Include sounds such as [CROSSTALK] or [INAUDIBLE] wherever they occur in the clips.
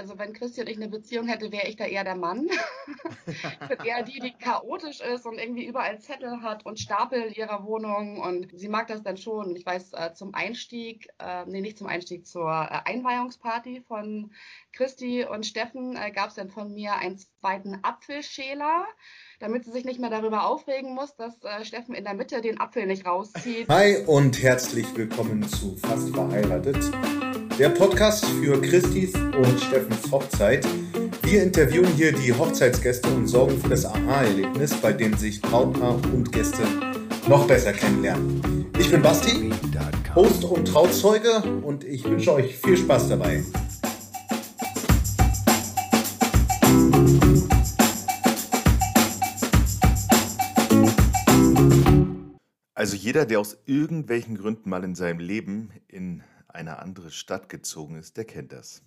Also wenn Christi und ich eine Beziehung hätte, wäre ich da eher der Mann. [LAUGHS] ich bin eher die, die chaotisch ist und irgendwie überall Zettel hat und Stapel in ihrer Wohnung. Und sie mag das dann schon. Ich weiß, äh, zum Einstieg, äh, nee, nicht zum Einstieg, zur äh, Einweihungsparty von Christi und Steffen äh, gab es dann von mir einen zweiten Apfelschäler damit sie sich nicht mehr darüber aufregen muss, dass äh, Steffen in der Mitte den Apfel nicht rauszieht. Hi und herzlich willkommen zu Fast verheiratet, der Podcast für Christis und Steffens Hochzeit. Wir interviewen hier die Hochzeitsgäste und sorgen für das Aha-Erlebnis, bei dem sich Brautpaar und Gäste noch besser kennenlernen. Ich bin Basti, Host und Trauzeuge und ich wünsche euch viel Spaß dabei. Also jeder, der aus irgendwelchen Gründen mal in seinem Leben in eine andere Stadt gezogen ist, der kennt das.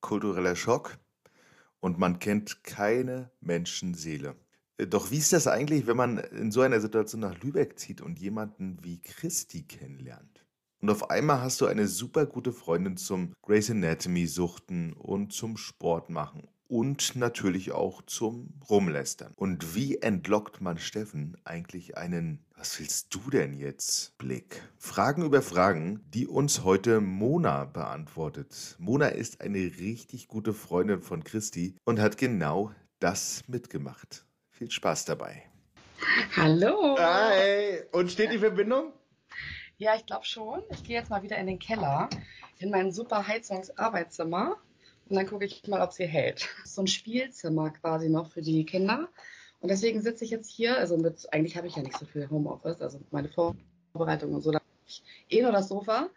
Kultureller Schock und man kennt keine Menschenseele. Doch wie ist das eigentlich, wenn man in so einer Situation nach Lübeck zieht und jemanden wie Christi kennenlernt? Und auf einmal hast du eine super gute Freundin zum Grace Anatomy suchten und zum Sport machen und natürlich auch zum Rumlästern. Und wie entlockt man Steffen eigentlich einen Was willst du denn jetzt? Blick. Fragen über Fragen, die uns heute Mona beantwortet. Mona ist eine richtig gute Freundin von Christi und hat genau das mitgemacht. Viel Spaß dabei. Hallo. Hi. Und steht die Verbindung? Ja, ich glaube schon. Ich gehe jetzt mal wieder in den Keller, in mein super Heizungsarbeitszimmer und dann gucke ich mal, ob sie hält. So ein Spielzimmer quasi noch für die Kinder. Und deswegen sitze ich jetzt hier, also mit, eigentlich habe ich ja nicht so viel Homeoffice, also meine Vorbereitung und so, da habe ich eh nur das Sofa.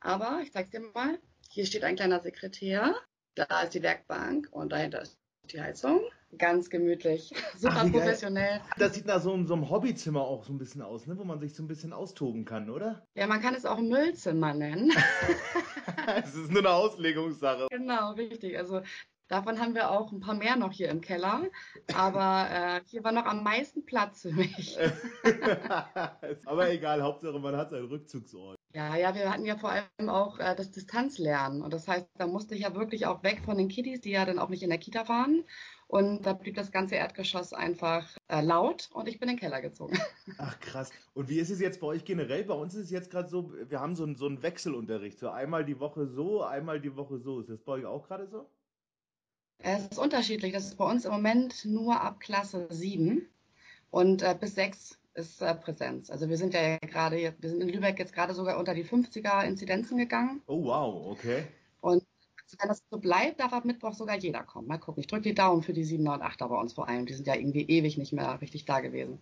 Aber ich zeig's dir mal. Hier steht ein kleiner Sekretär, da ist die Werkbank und dahinter ist die Heizung. Ganz gemütlich, super Ach, professionell. Das sieht nach so, so, einem Hobbyzimmer auch so ein bisschen aus, ne? wo man sich so ein bisschen austoben kann, oder? Ja, man kann es auch Müllzimmer nennen. [LAUGHS] Es ist nur eine Auslegungssache. Genau, richtig. Also davon haben wir auch ein paar mehr noch hier im Keller. Aber äh, hier war noch am meisten Platz für mich. [LAUGHS] Aber egal, Hauptsache man hat seinen Rückzugsort. Ja, ja, wir hatten ja vor allem auch äh, das Distanzlernen. Und das heißt, da musste ich ja wirklich auch weg von den Kiddies, die ja dann auch nicht in der Kita waren. Und da blieb das ganze Erdgeschoss einfach äh, laut und ich bin in den Keller gezogen. [LAUGHS] Ach krass. Und wie ist es jetzt bei euch generell? Bei uns ist es jetzt gerade so, wir haben so, ein, so einen Wechselunterricht. So einmal die Woche so, einmal die Woche so. Ist das bei euch auch gerade so? Es ist unterschiedlich. Das ist bei uns im Moment nur ab Klasse 7 und äh, bis 6 ist äh, Präsenz. Also wir sind ja gerade, wir sind in Lübeck jetzt gerade sogar unter die 50er Inzidenzen gegangen. Oh wow, okay. Und wenn das so bleibt, darf ab Mittwoch sogar jeder kommen. Mal gucken. Ich drücke die Daumen für die 7er und 8er bei uns vor allem. Die sind ja irgendwie ewig nicht mehr richtig da gewesen.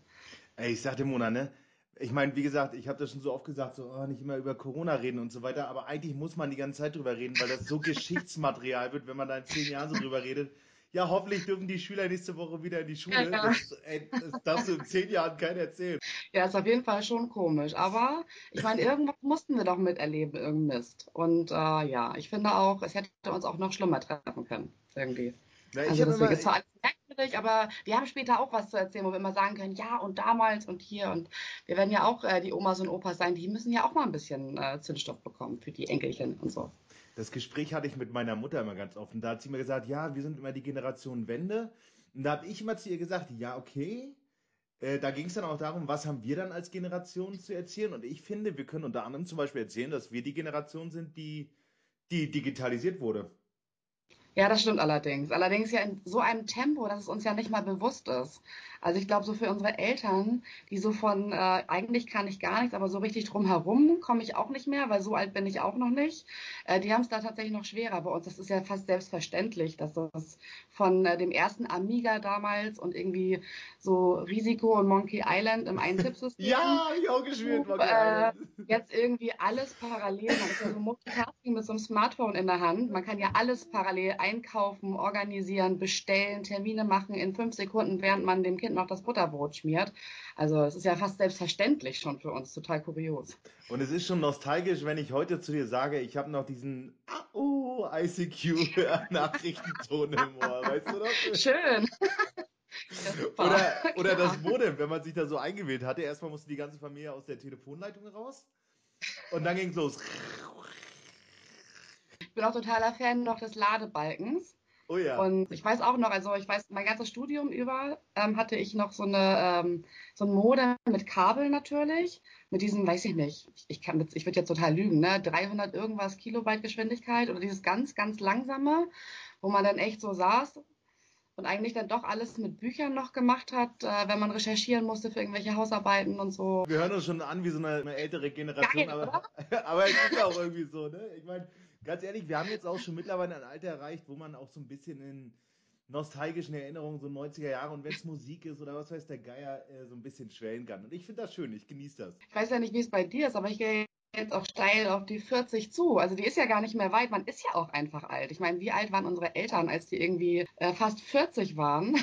Ey, ich sagte Mona, ne? Ich meine, wie gesagt, ich habe das schon so oft gesagt, so oh, nicht immer über Corona reden und so weiter, aber eigentlich muss man die ganze Zeit drüber reden, weil das so [LAUGHS] Geschichtsmaterial wird, wenn man da in zehn Jahren so drüber redet. Ja, hoffentlich dürfen die Schüler nächste Woche wieder in die Schule. Ja. Das, ey, das darfst du in zehn Jahren keiner erzählen. Ja, ist auf jeden Fall schon komisch. Aber ich meine, irgendwas mussten wir doch miterleben, irgendein Mist. Und äh, ja, ich finde auch, es hätte uns auch noch schlimmer treffen können, irgendwie. Na, also deswegen ist zwar alles merkwürdig, aber wir haben später auch was zu erzählen, wo wir immer sagen können, ja und damals und hier und wir werden ja auch äh, die Omas und Opas sein, die müssen ja auch mal ein bisschen äh, Zündstoff bekommen für die Enkelchen und so. Das Gespräch hatte ich mit meiner Mutter immer ganz offen. Da hat sie mir gesagt, ja, wir sind immer die Generation Wende. Und da habe ich immer zu ihr gesagt, ja, okay. Äh, da ging es dann auch darum, was haben wir dann als Generation zu erzählen. Und ich finde, wir können unter anderem zum Beispiel erzählen, dass wir die Generation sind, die, die digitalisiert wurde. Ja, das stimmt allerdings. Allerdings ja in so einem Tempo, dass es uns ja nicht mal bewusst ist. Also ich glaube, so für unsere Eltern, die so von, äh, eigentlich kann ich gar nichts, aber so richtig drumherum komme ich auch nicht mehr, weil so alt bin ich auch noch nicht. Äh, die haben es da tatsächlich noch schwerer bei uns. Das ist ja fast selbstverständlich, dass das von äh, dem ersten Amiga damals und irgendwie so Risiko und Monkey Island im [LAUGHS] Eintippsystem. ja, ich auch gespielt, Monkey äh, Jetzt irgendwie alles parallel. Man ist ja so Multitasking mit so einem Smartphone in der Hand. Man kann ja alles parallel einkaufen, organisieren, bestellen, Termine machen in fünf Sekunden, während man dem Kind noch das Butterbrot schmiert. Also es ist ja fast selbstverständlich schon für uns, total kurios. Und es ist schon nostalgisch, wenn ich heute zu dir sage, ich habe noch diesen oh, ICQ-Nachrichtenton [LAUGHS] im Ohr, weißt du das? Schön. [LAUGHS] oder, oder das Modem, wenn man sich da so eingewählt hatte. Erstmal musste die ganze Familie aus der Telefonleitung raus. Und dann ging es los bin auch totaler Fan noch des Ladebalkens. Oh ja. Und ich weiß auch noch, also ich weiß, mein ganzes Studium über ähm, hatte ich noch so eine ähm, so ein Modem mit Kabel natürlich, mit diesem, weiß ich nicht, ich, ich kann ich würde jetzt total lügen, ne, 300 irgendwas Kilobyte Geschwindigkeit oder dieses ganz ganz langsame, wo man dann echt so saß und eigentlich dann doch alles mit Büchern noch gemacht hat, äh, wenn man recherchieren musste für irgendwelche Hausarbeiten und so. Wir hören uns schon an wie so eine, eine ältere Generation, Geil, aber, [LAUGHS] aber es ist auch irgendwie so, ne? Ich meine, ganz ehrlich, wir haben jetzt auch schon mittlerweile ein Alter erreicht, wo man auch so ein bisschen in nostalgischen Erinnerungen, so 90er Jahre und wenn es Musik ist oder was weiß der Geier, äh, so ein bisschen schwellen kann. Und ich finde das schön, ich genieße das. Ich weiß ja nicht, wie es bei dir ist, aber ich gehe jetzt auch steil auf die 40 zu. Also die ist ja gar nicht mehr weit. Man ist ja auch einfach alt. Ich meine, wie alt waren unsere Eltern, als die irgendwie äh, fast 40 waren?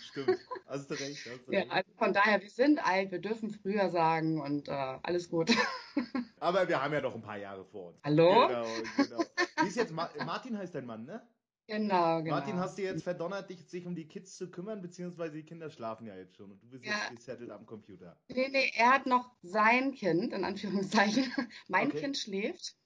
Stimmt. Hast du recht. Hast du ja, also von daher, wir sind alt, wir dürfen früher sagen und äh, alles gut. [LAUGHS] Aber wir haben ja noch ein paar Jahre vor uns. Hallo? Genau, genau. Wie ist jetzt Ma Martin heißt dein Mann, ne? Genau, genau. Martin, hast du jetzt verdonnert, dich sich um die Kids zu kümmern, beziehungsweise die Kinder schlafen ja jetzt schon und du bist ja. jetzt gesettelt am Computer. Nee, nee, er hat noch sein Kind, in Anführungszeichen. [LAUGHS] mein okay. Kind schläft.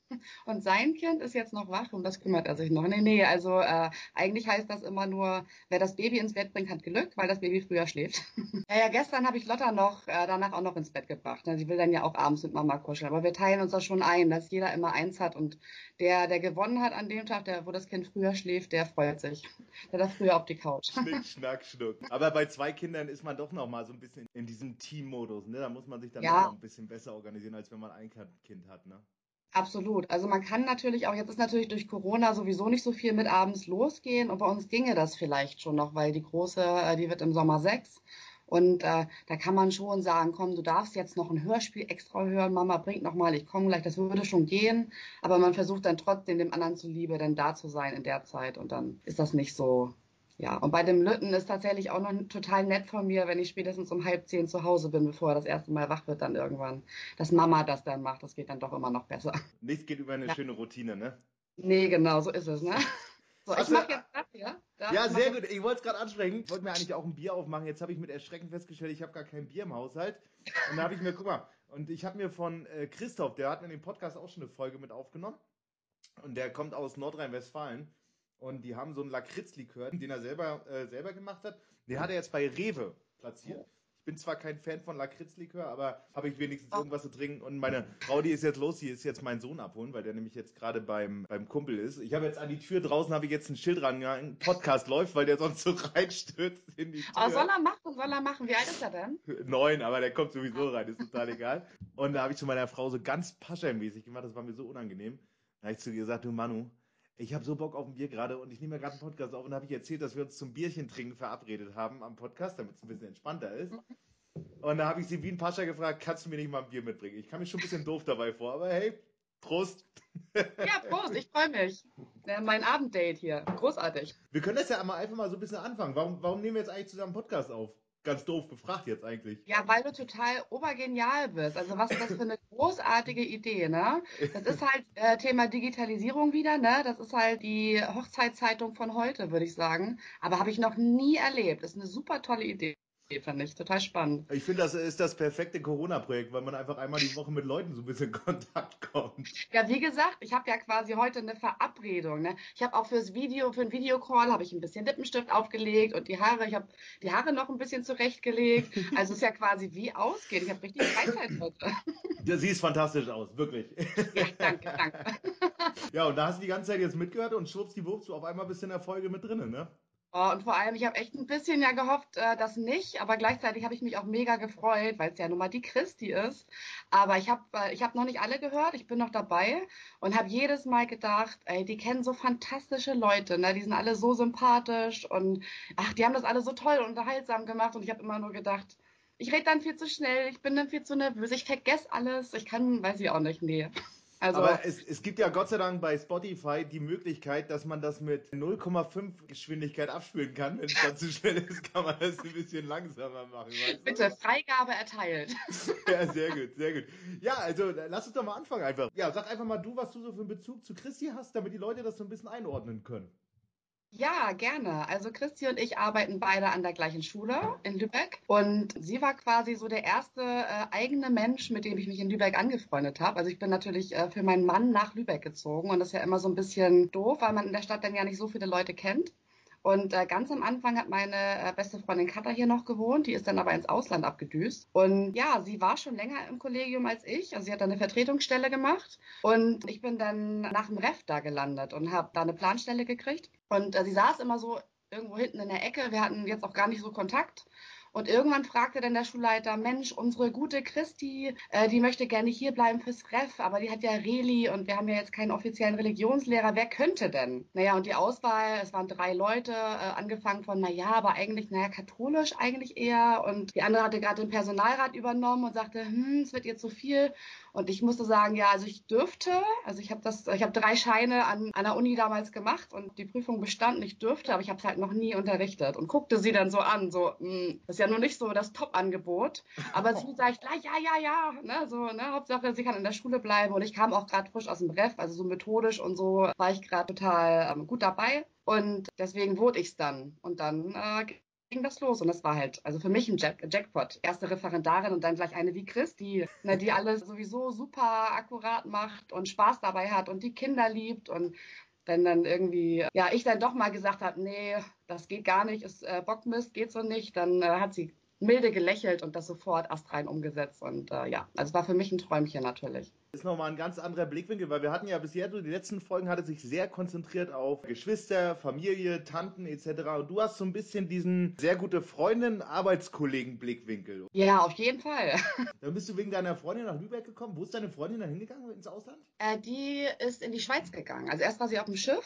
Und sein Kind ist jetzt noch wach, um das kümmert er sich noch. Nee, nee, also äh, eigentlich heißt das immer nur, wer das Baby ins Bett bringt, hat Glück, weil das Baby früher schläft. [LAUGHS] ja, ja, gestern habe ich Lotta noch äh, danach auch noch ins Bett gebracht. Ne? Sie will dann ja auch abends mit Mama kuscheln. Aber wir teilen uns das schon ein, dass jeder immer eins hat. Und der, der gewonnen hat an dem Tag, der, wo das Kind früher schläft, der freut sich. Der darf früher auf die Couch. Schnick, [LAUGHS] schnack, schnuck. Aber bei zwei Kindern ist man doch noch mal so ein bisschen in diesem Team-Modus. Ne? Da muss man sich dann ja. noch ein bisschen besser organisieren, als wenn man ein Kind hat. Ne? Absolut. Also man kann natürlich auch, jetzt ist natürlich durch Corona sowieso nicht so viel mit abends losgehen und bei uns ginge das vielleicht schon noch, weil die große, äh, die wird im Sommer sechs und äh, da kann man schon sagen, komm, du darfst jetzt noch ein Hörspiel extra hören, Mama bringt noch mal, ich komme gleich, das würde schon gehen, aber man versucht dann trotzdem dem anderen zuliebe dann da zu sein in der Zeit und dann ist das nicht so ja, und bei dem Lütten ist tatsächlich auch noch total nett von mir, wenn ich spätestens um halb zehn zu Hause bin, bevor er das erste Mal wach wird, dann irgendwann. Dass Mama das dann macht, das geht dann doch immer noch besser. Nichts geht über eine ja. schöne Routine, ne? Nee, genau, so ist es, ne? So, ich mach jetzt das hier. Da ja, sehr gut. Ich wollte es gerade ansprechen. Ich wollte mir eigentlich auch ein Bier aufmachen. Jetzt habe ich mit Erschrecken festgestellt, ich habe gar kein Bier im Haushalt. Und da habe ich mir, guck mal, und ich habe mir von äh, Christoph, der hat mir den Podcast auch schon eine Folge mit aufgenommen. Und der kommt aus Nordrhein-Westfalen. Und die haben so einen Lakritzlikör, den er selber, äh, selber gemacht hat. Den hat er jetzt bei Rewe platziert. Ich bin zwar kein Fan von Lakritzlikör, aber habe ich wenigstens oh. irgendwas zu trinken. Und meine Frau, die ist jetzt los, die ist jetzt meinen Sohn abholen, weil der nämlich jetzt gerade beim, beim Kumpel ist. Ich habe jetzt an die Tür draußen, habe ich jetzt ein Schild rangegangen, Podcast läuft, weil der sonst so [LAUGHS] reinstürzt in die Tür. Oh, soll er machen, soll er machen. Wie alt ist er denn? Neun, aber der kommt sowieso rein, ist total egal. Und da habe ich zu meiner Frau so ganz paschermäßig gemacht, das war mir so unangenehm. Da habe ich zu ihr gesagt, du Manu, ich habe so Bock auf ein Bier gerade und ich nehme mir gerade einen Podcast auf und habe ich erzählt, dass wir uns zum Bierchen trinken verabredet haben am Podcast, damit es ein bisschen entspannter ist. Und da habe ich sie wie ein Pascha gefragt, kannst du mir nicht mal ein Bier mitbringen? Ich kam mir schon ein bisschen doof dabei vor, aber hey, Prost. Ja, Prost, ich freue mich. mein Abenddate hier, großartig. Wir können das ja einmal einfach mal so ein bisschen anfangen. Warum, warum nehmen wir jetzt eigentlich zusammen einen Podcast auf? ganz doof gefragt jetzt eigentlich. Ja, weil du total obergenial bist. Also was ist das für eine großartige Idee, ne? Das ist halt [LAUGHS] äh, Thema Digitalisierung wieder, ne? Das ist halt die Hochzeitszeitung von heute, würde ich sagen. Aber habe ich noch nie erlebt. Das ist eine super tolle Idee fand ich total spannend. Ich finde, das ist das perfekte Corona-Projekt, weil man einfach einmal die Woche mit Leuten so ein bisschen in Kontakt kommt. Ja, wie gesagt, ich habe ja quasi heute eine Verabredung. Ne? Ich habe auch fürs Video, für einen Videocall habe ich ein bisschen Lippenstift aufgelegt und die Haare, ich habe die Haare noch ein bisschen zurechtgelegt. Also es ist ja quasi wie ausgeht. Ich habe richtig Freizeit heute. Siehst fantastisch aus, wirklich. Ja, danke, danke. Ja, und da hast du die ganze Zeit jetzt mitgehört und schwuppsdiwupps, auf einmal bist du in der Folge mit drinnen, ne? Oh, und vor allem, ich habe echt ein bisschen ja gehofft, äh, dass nicht, aber gleichzeitig habe ich mich auch mega gefreut, weil es ja nun mal die Christi ist. Aber ich habe äh, ich hab noch nicht alle gehört, ich bin noch dabei und habe jedes Mal gedacht, ey, die kennen so fantastische Leute, ne? die sind alle so sympathisch und ach, die haben das alle so toll und unterhaltsam gemacht und ich habe immer nur gedacht, ich rede dann viel zu schnell, ich bin dann viel zu nervös, ich vergesse alles, ich kann, weiß ich auch nicht, nee. Also, Aber es, es gibt ja Gott sei Dank bei Spotify die Möglichkeit, dass man das mit 0,5 Geschwindigkeit abspielen kann. Wenn es dann zu schnell ist, kann man das ein bisschen langsamer machen. Bitte, Freigabe erteilt. [LAUGHS] ja, sehr gut, sehr gut. Ja, also lass uns doch mal anfangen einfach. Ja, sag einfach mal du, was du so für einen Bezug zu Christi hast, damit die Leute das so ein bisschen einordnen können. Ja, gerne. Also Christi und ich arbeiten beide an der gleichen Schule in Lübeck und sie war quasi so der erste äh, eigene Mensch, mit dem ich mich in Lübeck angefreundet habe. Also ich bin natürlich äh, für meinen Mann nach Lübeck gezogen und das ist ja immer so ein bisschen doof, weil man in der Stadt dann ja nicht so viele Leute kennt. Und äh, ganz am Anfang hat meine äh, beste Freundin Katha hier noch gewohnt, die ist dann aber ins Ausland abgedüst. Und ja, sie war schon länger im Kollegium als ich, also sie hat da eine Vertretungsstelle gemacht. Und ich bin dann nach dem Ref da gelandet und habe da eine Planstelle gekriegt. Und äh, sie saß immer so irgendwo hinten in der Ecke. Wir hatten jetzt auch gar nicht so Kontakt. Und irgendwann fragte dann der Schulleiter, Mensch, unsere gute Christi, äh, die möchte gerne hier bleiben fürs Ref, aber die hat ja Reli und wir haben ja jetzt keinen offiziellen Religionslehrer. Wer könnte denn? Naja, und die Auswahl, es waren drei Leute, äh, angefangen von, naja, aber eigentlich, naja, katholisch eigentlich eher. Und die andere hatte gerade den Personalrat übernommen und sagte, hm, es wird ihr zu viel. Und ich musste sagen, ja, also ich dürfte, also ich habe das, ich habe drei Scheine an, an der Uni damals gemacht und die Prüfung bestanden. Ich dürfte, aber ich habe es halt noch nie unterrichtet und guckte sie dann so an, so, mh, hm, das ist ja nur nicht so das Top-Angebot. Aber sie sagt gleich, ja, ja, ja, ne, so, ne, Hauptsache sie kann in der Schule bleiben. Und ich kam auch gerade frisch aus dem Ref, also so methodisch und so war ich gerade total ähm, gut dabei. Und deswegen wurde ich es dann. Und dann äh, ging das los und das war halt, also für mich ein Jack Jackpot. Erste Referendarin und dann gleich eine wie Chris, die, ne, die alles sowieso super akkurat macht und Spaß dabei hat und die Kinder liebt und wenn dann irgendwie, ja, ich dann doch mal gesagt habe, nee, das geht gar nicht, ist äh, Bockmist, geht so nicht, dann äh, hat sie milde gelächelt und das sofort astrein umgesetzt. Und äh, ja, also war für mich ein Träumchen natürlich. Das ist nochmal ein ganz anderer Blickwinkel, weil wir hatten ja bisher, die letzten Folgen hatte sich sehr konzentriert auf Geschwister, Familie, Tanten etc. Und du hast so ein bisschen diesen sehr gute Freundin, Arbeitskollegen Blickwinkel. Ja, auf jeden Fall. [LAUGHS] Dann bist du wegen deiner Freundin nach Lübeck gekommen. Wo ist deine Freundin dann hingegangen ins Ausland? Äh, die ist in die Schweiz gegangen. Also erst war sie auf dem Schiff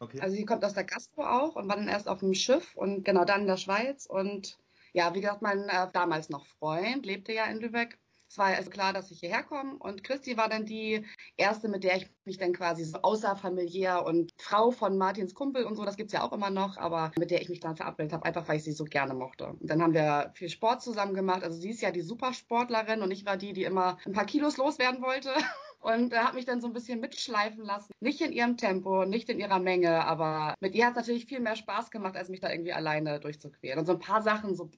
Okay. Also sie kommt aus der Gastro auch und war dann erst auf dem Schiff und genau dann in der Schweiz und ja, wie gesagt, mein äh, damals noch Freund lebte ja in Lübeck. Es war also klar, dass ich hierher komme. Und Christi war dann die erste, mit der ich mich dann quasi so außerfamiliär und Frau von Martins Kumpel und so, das gibt's ja auch immer noch, aber mit der ich mich dann verabredet habe, einfach weil ich sie so gerne mochte. Und dann haben wir viel Sport zusammen gemacht. Also sie ist ja die Supersportlerin und ich war die, die immer ein paar Kilos loswerden wollte. [LAUGHS] und äh, hat mich dann so ein bisschen mitschleifen lassen. Nicht in ihrem Tempo, nicht in ihrer Menge, aber mit ihr hat es natürlich viel mehr Spaß gemacht, als mich da irgendwie alleine durchzuqueren. Und so ein paar Sachen, so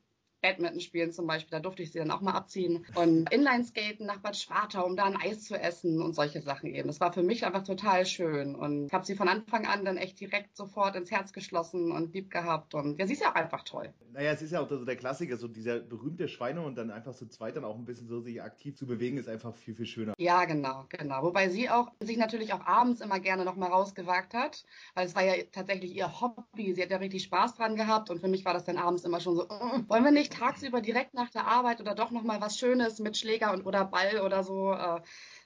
Badminton spielen zum Beispiel, da durfte ich sie dann auch mal abziehen. Und Inlineskaten nach Bad Schwartau, um da ein Eis zu essen und solche Sachen eben. Das war für mich einfach total schön. Und ich habe sie von Anfang an dann echt direkt sofort ins Herz geschlossen und lieb gehabt. Und ja, sie ist ja auch einfach toll. Naja, es ist ja auch so der Klassiker, so dieser berühmte Schweine und dann einfach so zweit dann auch ein bisschen so sich aktiv zu bewegen, ist einfach viel, viel schöner. Ja, genau, genau. Wobei sie auch sich natürlich auch abends immer gerne noch mal rausgewagt hat, weil es war ja tatsächlich ihr Hobby. Sie hat ja richtig Spaß dran gehabt und für mich war das dann abends immer schon so, oh, wollen wir nicht tagsüber direkt nach der Arbeit oder doch nochmal was Schönes mit Schläger und oder Ball oder so, äh,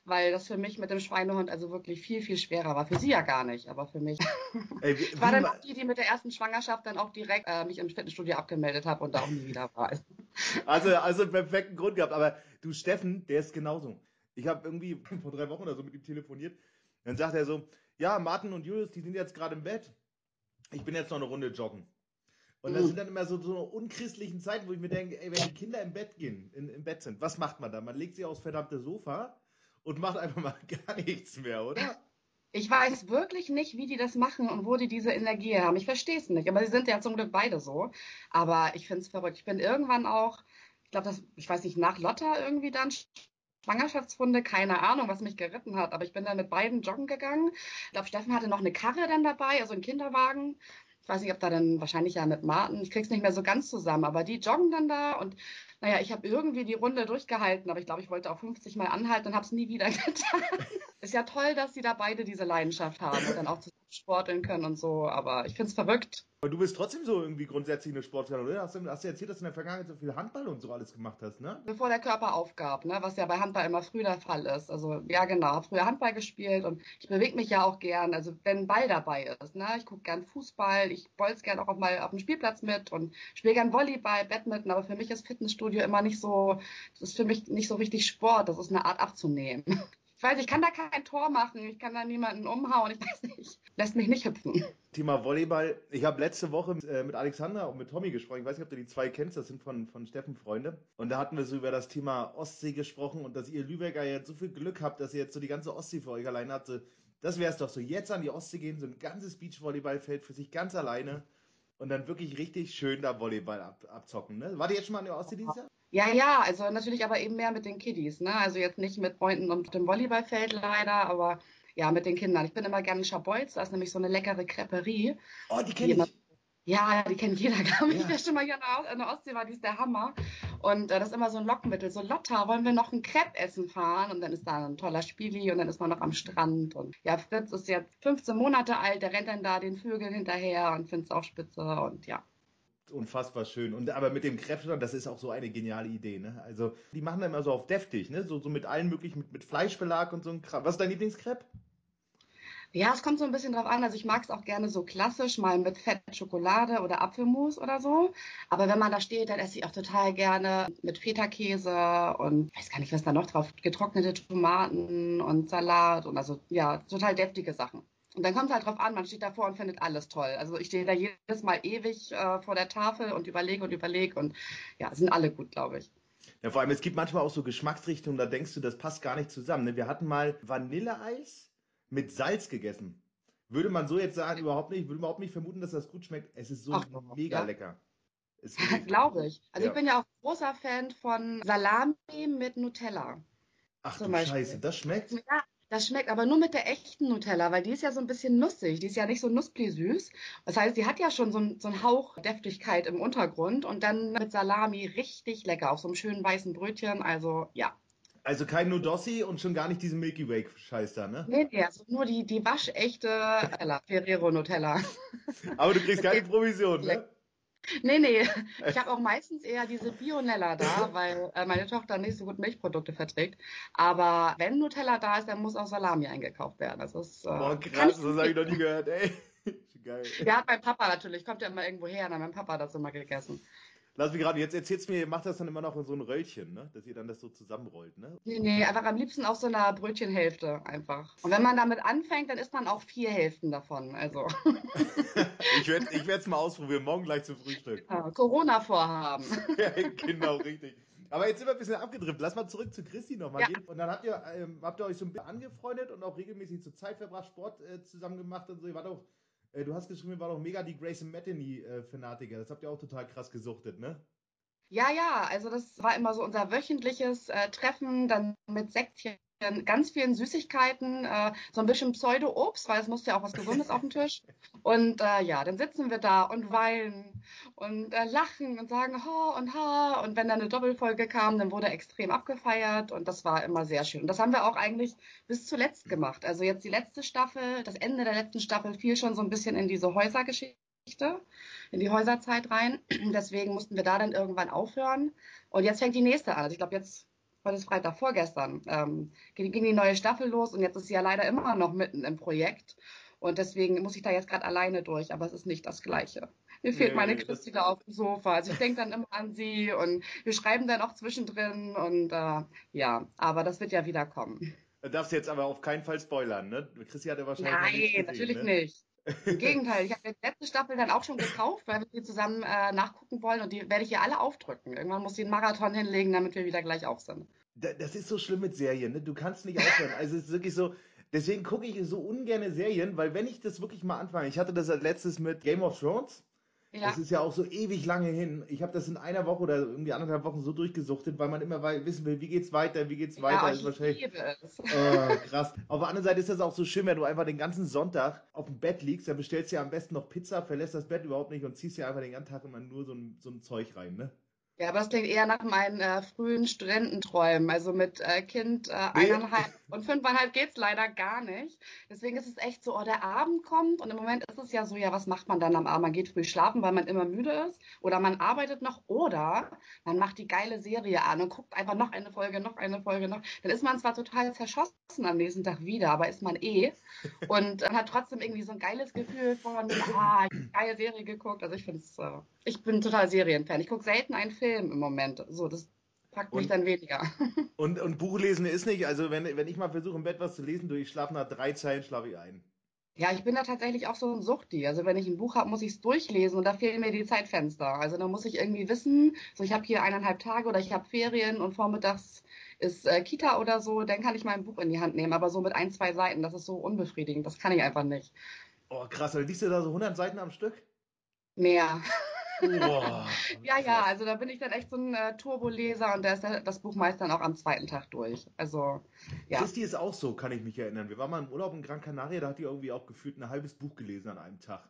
weil das für mich mit dem Schweinehund also wirklich viel, viel schwerer war. Für sie ja gar nicht, aber für mich. [LAUGHS] Ey, wie, ich war dann auch die, die mit der ersten Schwangerschaft dann auch direkt äh, mich im Fitnessstudio abgemeldet habe und da auch nie wieder war. [LAUGHS] Also, also perfekten Grund gehabt. Aber du, Steffen, der ist genauso. Ich habe irgendwie [LAUGHS] vor drei Wochen oder so mit ihm telefoniert. Dann sagt er so, ja, Martin und Julius, die sind jetzt gerade im Bett. Ich bin jetzt noch eine Runde joggen. Und das mhm. sind dann immer so, so unchristlichen Zeiten, wo ich mir denke, ey, wenn die Kinder im Bett gehen, in, im Bett sind, was macht man da? Man legt sie aufs verdammte Sofa und macht einfach mal [LAUGHS] gar nichts mehr, oder? Ich weiß wirklich nicht, wie die das machen und wo die diese Energie haben. Ich verstehe es nicht. Aber sie sind ja zum Glück beide so. Aber ich finde es verrückt. Ich bin irgendwann auch, ich glaube, das, ich weiß nicht, nach Lotta irgendwie dann Schwangerschaftsfunde, keine Ahnung, was mich geritten hat, aber ich bin dann mit beiden joggen gegangen. Ich glaube, Steffen hatte noch eine Karre dann dabei, also einen Kinderwagen weiß nicht, ob da dann wahrscheinlich ja mit Martin, ich krieg's nicht mehr so ganz zusammen, aber die joggen dann da und naja, ich habe irgendwie die Runde durchgehalten, aber ich glaube, ich wollte auch 50 Mal anhalten und habe es nie wieder [LAUGHS] getan. Ist ja toll, dass sie da beide diese Leidenschaft haben und dann auch zusammen sporteln können und so, aber ich finde es verrückt. Aber du bist trotzdem so irgendwie grundsätzlich eine Sportlerin, oder? Hast du, hast du erzählt, dass du in der Vergangenheit so viel Handball und so alles gemacht hast, ne? Bevor der Körper aufgab, ne? Was ja bei Handball immer früh der Fall ist. Also, ja, genau. Früher Handball gespielt und ich bewege mich ja auch gern. Also, wenn ein Ball dabei ist, ne? Ich gucke gern Fußball, ich bolz gern auch mal auf dem Spielplatz mit und spiele gern Volleyball, Badminton, aber für mich ist Fitnessstudio immer nicht so, das ist für mich nicht so richtig Sport. Das ist eine Art abzunehmen. Ich weiß, ich kann da kein Tor machen, ich kann da niemanden umhauen, ich weiß nicht. Lässt mich nicht hüpfen. Thema Volleyball. Ich habe letzte Woche äh, mit Alexander und mit Tommy gesprochen. Ich weiß nicht, ob du die zwei kennst, das sind von, von Steffen Freunde. Und da hatten wir so über das Thema Ostsee gesprochen und dass ihr Lübecker jetzt so viel Glück habt, dass ihr jetzt so die ganze Ostsee für euch alleine habt. Das wäre es doch so. Jetzt an die Ostsee gehen, so ein ganzes Beachvolleyballfeld für sich ganz alleine und dann wirklich richtig schön da Volleyball ab, abzocken. Ne? War die jetzt schon mal an der Ostsee dieses Jahr? Ja, ja, also natürlich aber eben mehr mit den Kiddies. Ne? Also jetzt nicht mit Freunden und dem Volleyballfeld leider, aber ja, mit den Kindern. Ich bin immer gerne in Schabolz, da ist nämlich so eine leckere Creperie. Oh, die kenne ich. Ja, die kennt jeder, [LAUGHS] glaube ich. Ja. Wer schon mal hier in der Ostsee war, die ist der Hammer. Und äh, das ist immer so ein Lockmittel. So, Lotta, wollen wir noch ein Crepe essen fahren? Und dann ist da ein toller Spieli und dann ist man noch am Strand. Und ja, Fritz ist jetzt 15 Monate alt, der rennt dann da den Vögeln hinterher und findet es auch spitze und ja. Unfassbar schön. Und aber mit dem Crepe, das ist auch so eine geniale Idee, ne? Also, die machen dann immer so auf deftig, ne? So, so mit allen möglichen, mit, mit Fleischbelag und so ein Kram. Was ist dein Lieblingskrepp? Ja, es kommt so ein bisschen drauf an. Also ich mag es auch gerne so klassisch, mal mit Fett Schokolade oder Apfelmus oder so. Aber wenn man da steht, dann esse ich auch total gerne mit Feta-Käse und weiß gar nicht, was da noch drauf, getrocknete Tomaten und Salat und also ja, total deftige Sachen. Und dann kommt es halt drauf an, man steht davor und findet alles toll. Also ich stehe da jedes Mal ewig äh, vor der Tafel und überlege und überlege und ja, sind alle gut, glaube ich. Ja, vor allem, es gibt manchmal auch so Geschmacksrichtungen, da denkst du, das passt gar nicht zusammen. Ne? Wir hatten mal Vanilleeis mit Salz gegessen. Würde man so jetzt sagen, überhaupt nicht, würde überhaupt nicht vermuten, dass das gut schmeckt. Es ist so Ach, mega ja. lecker. [LAUGHS] Glaube ich. Also ja. ich bin ja auch großer Fan von Salami mit Nutella. Ach du Beispiel. Scheiße, das schmeckt? Ja, das schmeckt aber nur mit der echten Nutella, weil die ist ja so ein bisschen nussig. Die ist ja nicht so nuspli-süß. Das heißt, die hat ja schon so, ein, so einen Hauch Deftigkeit im Untergrund und dann mit Salami richtig lecker auf so einem schönen weißen Brötchen. Also ja, also kein Nudossi und schon gar nicht diesen Milky Way Scheiß da, ne? Nee, nee, also nur die, die waschechte Nutella, Ferrero Nutella. Aber du kriegst [LAUGHS] keine Provision, ne? Nee, nee. [LAUGHS] Ich habe auch meistens eher diese Bionella da, weil äh, meine Tochter nicht so gut Milchprodukte verträgt. Aber wenn Nutella da ist, dann muss auch Salami eingekauft werden. Das ist, äh, Boah, krass, das habe ich noch nie gehört, ey. [LAUGHS] Geil. Ja, hat mein Papa natürlich, kommt ja immer irgendwo her, und mein Papa hat das immer gegessen. Lass mich gerade, jetzt erzählst du mir, ihr macht das dann immer noch in so ein Röllchen, ne? Dass ihr dann das so zusammenrollt, ne? Nee, nee, einfach am liebsten auf so einer Brötchenhälfte einfach. Und wenn man damit anfängt, dann isst man auch vier Hälften davon, also. [LAUGHS] ich werde ich es mal ausprobieren, morgen gleich zum Frühstück. Ja, Corona-Vorhaben. [LAUGHS] ja, genau, richtig. Aber jetzt sind wir ein bisschen abgedriftet. Lass mal zurück zu Christi nochmal ja. gehen. Und dann habt ihr, ähm, habt ihr euch so ein bisschen angefreundet und auch regelmäßig zur Zeit verbracht, Sport äh, zusammen gemacht und so. Ihr wart auch äh, du hast geschrieben, ihr war doch mega die Grayson Metheny-Fanatiker. Das habt ihr auch total krass gesuchtet, ne? Ja, ja, also das war immer so unser wöchentliches äh, Treffen, dann mit Sektchen ganz vielen Süßigkeiten, äh, so ein bisschen Pseudo-Obst, weil es musste ja auch was Gesundes auf dem Tisch. [LAUGHS] Und äh, ja, dann sitzen wir da und weinen und äh, lachen und sagen ha und ha. Und wenn dann eine Doppelfolge kam, dann wurde extrem abgefeiert und das war immer sehr schön. Und das haben wir auch eigentlich bis zuletzt gemacht. Also jetzt die letzte Staffel, das Ende der letzten Staffel fiel schon so ein bisschen in diese Häusergeschichte in die Häuserzeit rein. [CLEARS THROAT] Deswegen mussten wir da dann irgendwann aufhören. Und jetzt fängt die nächste an. Also ich glaube, jetzt heute ist Freitag vorgestern, ähm, ging, ging die neue Staffel los und jetzt ist sie ja leider immer noch mitten im Projekt. Und deswegen muss ich da jetzt gerade alleine durch, aber es ist nicht das Gleiche. Mir fehlt nee, meine Christi da auf dem Sofa. Also ich denke dann immer an sie und wir schreiben dann auch zwischendrin und äh, ja, aber das wird ja wieder kommen. Du darfst jetzt aber auf keinen Fall spoilern, ne? Christi hatte wahrscheinlich. Nein, gesehen, natürlich ne? nicht. Im [LAUGHS] Gegenteil, ich habe die letzte Staffel dann auch schon gekauft, weil wir die zusammen äh, nachgucken wollen und die werde ich hier alle aufdrücken. Irgendwann muss ich einen Marathon hinlegen, damit wir wieder gleich auf sind. Das ist so schlimm mit Serien, ne? Du kannst nicht aufhören. Also es ist wirklich so, deswegen gucke ich so ungerne Serien, weil wenn ich das wirklich mal anfange, ich hatte das als letztes mit Game of Thrones, ja. Das ist ja auch so ewig lange hin. Ich habe das in einer Woche oder irgendwie anderthalb Wochen so durchgesuchtet, weil man immer wissen will, wie geht's weiter, wie geht's weiter. Ja, ist wahrscheinlich. Oh, [LAUGHS] krass. Auf der anderen Seite ist das auch so schön, wenn du einfach den ganzen Sonntag auf dem Bett liegst, dann bestellst du ja am besten noch Pizza, verlässt das Bett überhaupt nicht und ziehst ja einfach den ganzen Tag immer nur so ein, so ein Zeug rein, ne? Ja, aber das klingt eher nach meinen äh, frühen Studententräumen. Also mit äh, Kind äh, eineinhalb [LAUGHS] und fünfeinhalb geht's leider gar nicht. Deswegen ist es echt so, oh, der Abend kommt und im Moment ist es ja so, ja, was macht man dann am Abend? Man geht früh schlafen, weil man immer müde ist oder man arbeitet noch oder man macht die geile Serie an und guckt einfach noch eine Folge, noch eine Folge, noch. Dann ist man zwar total zerschossen am nächsten Tag wieder, aber ist man eh und äh, hat trotzdem irgendwie so ein geiles Gefühl von, ah, geile Serie geguckt. Also ich finde es, äh, ich bin total Serienfan. Ich gucke selten einen Film Film im Moment. So, das packt mich und, dann weniger. [LAUGHS] Und, und Buchlesen ist nicht, also wenn, wenn ich mal versuche im Bett was zu lesen, durch ich schlafe nach drei Zeilen, schlafe ich ein. Ja, ich bin da tatsächlich auch so ein Suchti. Also wenn ich ein Buch habe, muss ich es durchlesen und da fehlen mir die Zeitfenster. Also da muss ich irgendwie wissen, so ich habe hier eineinhalb Tage oder ich habe Ferien und vormittags ist äh, Kita oder so, dann kann ich mal ein Buch in die Hand nehmen. Aber so mit ein, zwei Seiten, das ist so unbefriedigend. Das kann ich einfach nicht. Oh, krass. Oder liest du da so 100 Seiten am Stück? Mehr. [LAUGHS] Ja, ja, also da bin ich dann echt so ein äh, Turboleser und da ist das Buch meist dann auch am zweiten Tag durch. Also, ja. Christi ist auch so, kann ich mich erinnern. Wir waren mal im Urlaub in Gran Canaria, da hat die irgendwie auch gefühlt ein halbes Buch gelesen an einem Tag.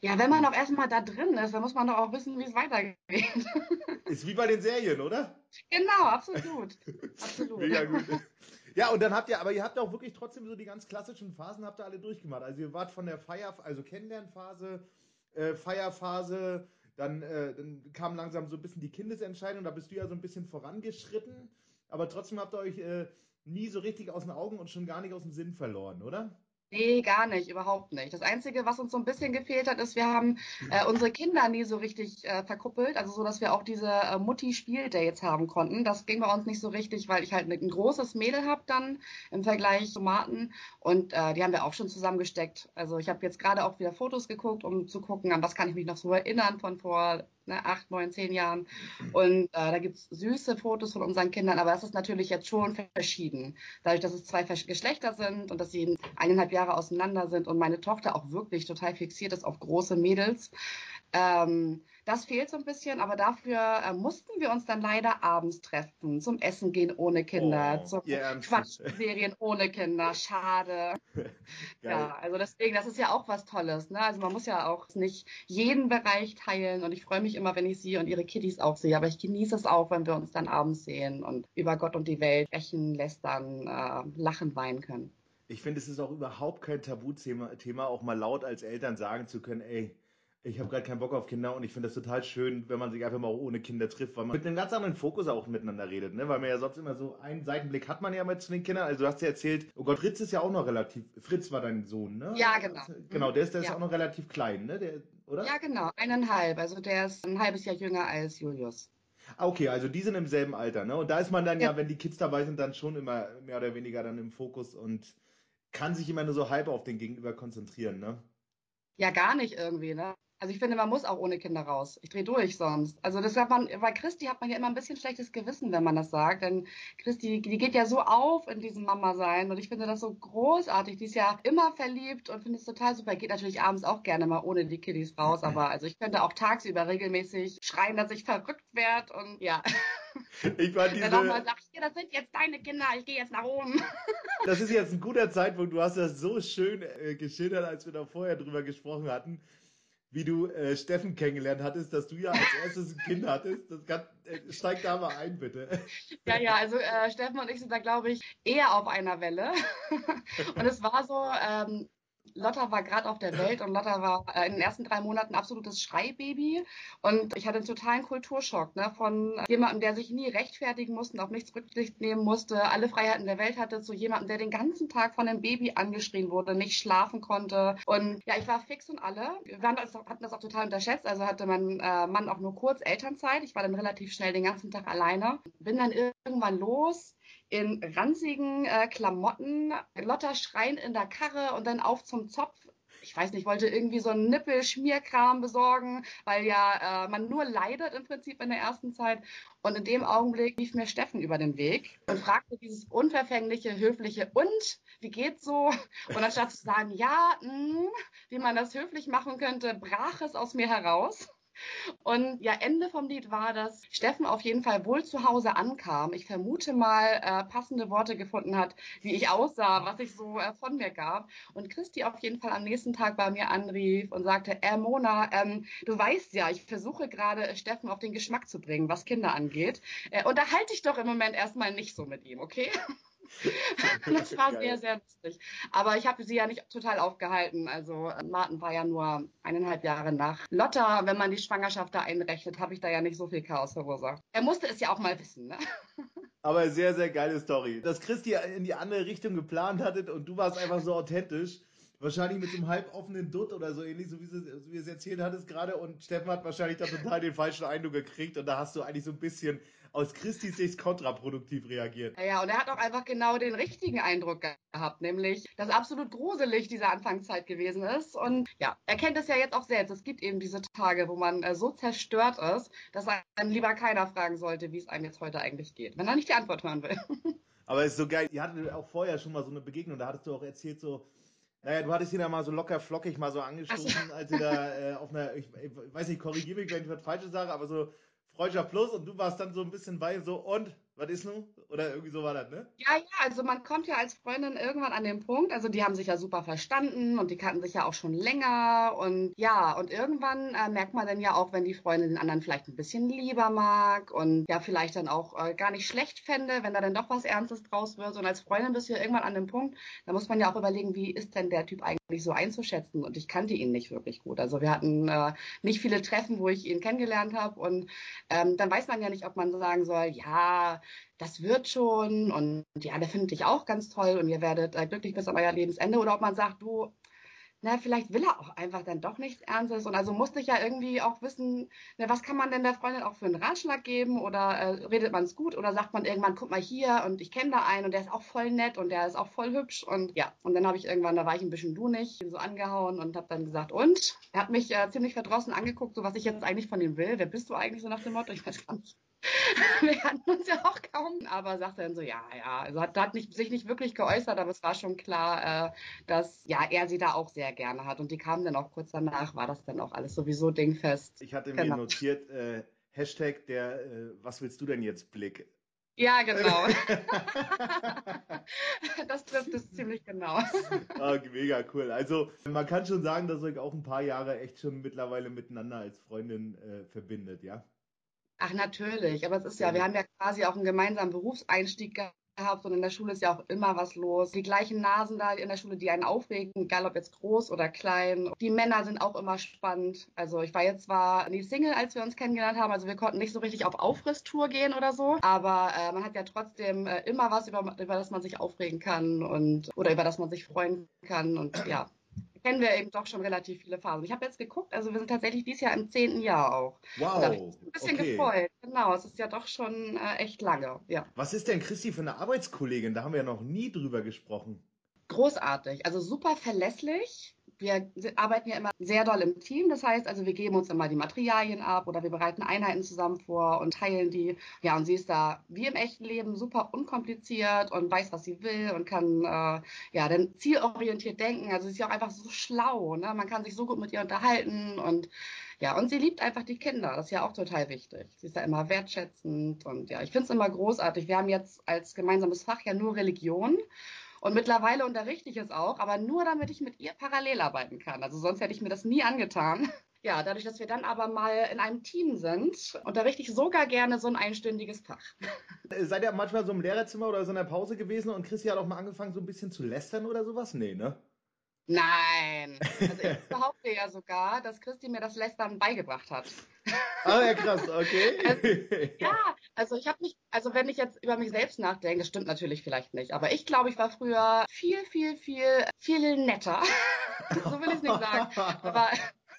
Ja, wenn man doch erstmal da drin ist, dann muss man doch auch wissen, wie es weitergeht. [LAUGHS] Ist wie bei den Serien, oder? Genau, absolut. [LAUGHS] absolut. Mega gut. Ja, und dann habt ihr, aber ihr habt auch wirklich trotzdem so die ganz klassischen Phasen habt ihr alle durchgemacht. Also ihr wart von der Feier, also Kennenlernphase, äh, Feierphase, dann, äh, dann kam langsam so ein bisschen die Kindesentscheidung, da bist du ja so ein bisschen vorangeschritten, aber trotzdem habt ihr euch äh, nie so richtig aus den Augen und schon gar nicht aus dem Sinn verloren, oder? Nee, gar nicht, überhaupt nicht. Das Einzige, was uns so ein bisschen gefehlt hat, ist, wir haben äh, unsere Kinder nie so richtig äh, verkuppelt, also so, dass wir auch diese äh, Mutti-Spieldates haben konnten. Das ging bei uns nicht so richtig, weil ich halt ein großes Mädel habe dann im Vergleich zu Martin und äh, die haben wir auch schon zusammengesteckt. Also ich habe jetzt gerade auch wieder Fotos geguckt, um zu gucken, an was kann ich mich noch so erinnern von vor ne, acht, neun, zehn Jahren. Und äh, da gibt's süße Fotos von unseren Kindern, aber das ist natürlich jetzt schon verschieden. Dadurch, dass es zwei Geschlechter sind und dass sie eineinhalb Jahre auseinander sind und meine Tochter auch wirklich total fixiert ist auf große Mädels, ähm, das fehlt so ein bisschen, aber dafür äh, mussten wir uns dann leider abends treffen, zum Essen gehen ohne Kinder, oh, zum Quatschserien ohne Kinder. Schade. [LAUGHS] ja, also deswegen, das ist ja auch was Tolles. Ne? Also man muss ja auch nicht jeden Bereich teilen und ich freue mich immer, wenn ich sie und ihre Kiddies auch sehe, aber ich genieße es auch, wenn wir uns dann abends sehen und über Gott und die Welt sprechen, lästern, äh, lachen, weinen können. Ich finde, es ist auch überhaupt kein Tabuthema, Thema, auch mal laut als Eltern sagen zu können, ey, ich habe gerade keinen Bock auf Kinder und ich finde das total schön, wenn man sich einfach mal ohne Kinder trifft, weil man mit einem ganz anderen Fokus auch miteinander redet, ne? Weil man ja sonst immer so einen Seitenblick hat man ja mal zu den Kindern. Also du hast ja erzählt, oh Gott, Fritz ist ja auch noch relativ, Fritz war dein Sohn, ne? Ja, genau. Genau, der ist, der ist ja. auch noch relativ klein, ne? Der, oder? Ja, genau, eineinhalb. Also der ist ein halbes Jahr jünger als Julius. Ah, okay, also die sind im selben Alter, ne? Und da ist man dann ja, ja wenn die Kids dabei sind, dann schon immer mehr oder weniger dann im Fokus und kann sich immer nur so halb auf den Gegenüber konzentrieren, ne? Ja, gar nicht irgendwie, ne? Also ich finde, man muss auch ohne Kinder raus. Ich drehe durch sonst. Also das hat man, bei Christi hat man ja immer ein bisschen schlechtes Gewissen, wenn man das sagt. Denn Christi, die geht ja so auf in diesem Mama-Sein und ich finde das so großartig. Die ist ja immer verliebt und finde es total super. Geht natürlich abends auch gerne mal ohne die Kiddies raus, aber also ich könnte auch tagsüber regelmäßig schreien, dass ich verrückt werde und ja. [LAUGHS] Ich war diese... Dann mal sag ich, das sind jetzt deine Kinder, ich gehe jetzt nach oben. [LAUGHS] Das ist jetzt ein guter Zeitpunkt. Du hast das so schön äh, geschildert, als wir da vorher drüber gesprochen hatten wie du äh, Steffen kennengelernt hattest, dass du ja als erstes ein Kind hattest. Das kann, äh, steig da mal ein, bitte. Ja, ja, also äh, Steffen und ich sind da, glaube ich, eher auf einer Welle. [LAUGHS] und es war so, ähm, Lotta war gerade auf der Welt und Lotta war äh, in den ersten drei Monaten absolutes Schreibaby. Und ich hatte einen totalen Kulturschock ne, von jemandem, der sich nie rechtfertigen musste und auf nichts Rücksicht nehmen musste, alle Freiheiten der Welt hatte, zu jemandem, der den ganzen Tag von einem Baby angeschrien wurde, nicht schlafen konnte. Und ja, ich war fix und alle. Wir das, hatten das auch total unterschätzt. Also hatte mein äh, Mann auch nur kurz Elternzeit. Ich war dann relativ schnell den ganzen Tag alleine. Bin dann irgendwann los in ranzigen äh, Klamotten, Lotta schreien in der Karre und dann auf zum Zopf. Ich weiß nicht, wollte irgendwie so einen Nippelschmierkram besorgen, weil ja äh, man nur leidet im Prinzip in der ersten Zeit. Und in dem Augenblick lief mir Steffen über den Weg und fragte dieses unverfängliche, höfliche und wie geht's so? Und anstatt zu sagen, ja, mh, hm, wie man das höflich machen könnte, brach es aus mir heraus. Und ja, Ende vom Lied war, dass Steffen auf jeden Fall wohl zu Hause ankam. Ich vermute mal, äh, passende Worte gefunden hat, wie ich aussah, was ich so äh, von mir gab. Und Christi auf jeden Fall am nächsten Tag bei mir anrief und sagte, äh, Mona, ähm, du weißt ja, ich versuche gerade Steffen auf den Geschmack zu bringen, was Kinder angeht. Äh, unterhalte ich doch im Moment erstmal nicht so mit ihm, okay? [LAUGHS] [LAUGHS] das war Geil. sehr, sehr lustig. Aber ich habe sie ja nicht total aufgehalten. Also Martin war ja nur eineinhalb Jahre nach Lotta. Wenn man die Schwangerschaft da einrechnet, habe ich da ja nicht so viel Chaos verursacht. Er musste es ja auch mal wissen. Ne? [LAUGHS] Aber sehr, sehr geile Story. Dass Christi in die andere Richtung geplant hattet und du warst einfach so authentisch. wahrscheinlich mit so einem halboffenen Dutt oder so ähnlich, so wie, sie, so wie es erzählt hattest gerade. Und Steffen hat wahrscheinlich da total den falschen Eindruck gekriegt. Und da hast du eigentlich so ein bisschen aus Christis Sicht kontraproduktiv reagiert. Ja, und er hat auch einfach genau den richtigen Eindruck gehabt, nämlich, dass absolut gruselig diese Anfangszeit gewesen ist. Und ja, er kennt es ja jetzt auch selbst. Es gibt eben diese Tage, wo man äh, so zerstört ist, dass einem lieber keiner fragen sollte, wie es einem jetzt heute eigentlich geht, wenn er nicht die Antwort hören will. [LAUGHS] Aber es ist so geil. Ihr hattet auch vorher schon mal so eine Begegnung, da hattest du auch erzählt, so, naja, du hattest ihn ja mal so locker flockig mal so angestoßen, als ihr da [LAUGHS] äh, auf einer, ich, ich weiß nicht, korrigiere mich, wenn ich was Falsches sage, aber so Freundschaft Plus und du warst dann so ein bisschen bei so und was ist nun? Oder irgendwie so war das, ne? Ja, ja, also man kommt ja als Freundin irgendwann an den Punkt, also die haben sich ja super verstanden und die kannten sich ja auch schon länger und ja, und irgendwann äh, merkt man dann ja auch, wenn die Freundin den anderen vielleicht ein bisschen lieber mag und ja, vielleicht dann auch äh, gar nicht schlecht fände, wenn da dann doch was Ernstes draus wird. Und als Freundin bist du ja irgendwann an dem Punkt, da muss man ja auch überlegen, wie ist denn der Typ eigentlich so einzuschätzen und ich kannte ihn nicht wirklich gut. Also wir hatten äh, nicht viele Treffen, wo ich ihn kennengelernt habe und ähm, dann weiß man ja nicht, ob man sagen soll, ja, das wird schon und ja, der findet dich auch ganz toll und ihr werdet glücklich bis an euer Lebensende oder ob man sagt, du, na, vielleicht will er auch einfach dann doch nichts Ernstes. Und also musste ich ja irgendwie auch wissen, na, was kann man denn der Freundin auch für einen Ratschlag geben? Oder äh, redet man es gut? Oder sagt man irgendwann, guck mal hier und ich kenne da einen und der ist auch voll nett und der ist auch voll hübsch. Und ja, und dann habe ich irgendwann, da war ich ein bisschen du nicht, so angehauen und habe dann gesagt, und? Er hat mich äh, ziemlich verdrossen angeguckt, so was ich jetzt eigentlich von ihm will. Wer bist du eigentlich so nach dem Motto? Ich weiß gar nicht. [LAUGHS] wir hatten uns ja auch kaum, aber sagte dann so, ja, ja, also hat, hat nicht, sich nicht wirklich geäußert, aber es war schon klar, äh, dass ja er sie da auch sehr gerne hat. Und die kamen dann auch kurz danach, war das dann auch alles sowieso dingfest. Ich hatte mir genau. notiert, äh, Hashtag der äh, Was willst du denn jetzt Blick? Ja, genau. [LAUGHS] das trifft es ziemlich genau. Ah, mega cool. Also man kann schon sagen, dass euch auch ein paar Jahre echt schon mittlerweile miteinander als Freundin äh, verbindet, ja? Ach, natürlich. Aber es ist ja, wir haben ja quasi auch einen gemeinsamen Berufseinstieg gehabt und in der Schule ist ja auch immer was los. Die gleichen Nasen da in der Schule, die einen aufregen, egal ob jetzt groß oder klein. Die Männer sind auch immer spannend. Also ich war jetzt zwar nie Single, als wir uns kennengelernt haben, also wir konnten nicht so richtig auf Aufrisstour gehen oder so, aber äh, man hat ja trotzdem äh, immer was, über, über das man sich aufregen kann und oder über das man sich freuen kann und ja kennen wir eben doch schon relativ viele Phasen. Ich habe jetzt geguckt, also wir sind tatsächlich dieses Jahr im zehnten Jahr auch. Wow. Und da ich mich ein bisschen okay. gefreut. Genau, es ist ja doch schon äh, echt lange. Ja. Was ist denn Christi für eine Arbeitskollegin? Da haben wir ja noch nie drüber gesprochen. Großartig, also super verlässlich wir arbeiten ja immer sehr doll im Team. Das heißt, also wir geben uns immer die Materialien ab oder wir bereiten Einheiten zusammen vor und teilen die. Ja, und sie ist da wie im echten Leben super unkompliziert und weiß, was sie will und kann äh, ja dann zielorientiert denken. Also sie ist ja auch einfach so schlau. Ne? Man kann sich so gut mit ihr unterhalten und ja, und sie liebt einfach die Kinder. Das ist ja auch total wichtig. Sie ist da immer wertschätzend und ja, ich finde es immer großartig. Wir haben jetzt als gemeinsames Fach ja nur Religion. Und mittlerweile unterrichte ich es auch, aber nur damit ich mit ihr parallel arbeiten kann. Also sonst hätte ich mir das nie angetan. [LAUGHS] Ja, dadurch, dass wir dann aber mal in einem Team sind, unterrichte ich sogar gerne so ein einstündiges Fach. Seid ihr manchmal so im Lehrerzimmer oder so in der Pause gewesen und Christi hat auch mal angefangen, so ein bisschen zu lästern oder sowas? Nee, ne? Nein. Also ich [LAUGHS] behaupte ja sogar, dass Christi mir das Lästern beigebracht hat. Ah ja, krass, okay. [LAUGHS] Also, [LAUGHS] ja, also ich habe mich, also wenn ich jetzt über mich selbst nachdenke, das stimmt natürlich vielleicht nicht, aber ich glaube, ich war früher viel, viel, viel, viel netter. so will ich es nicht sagen. Aber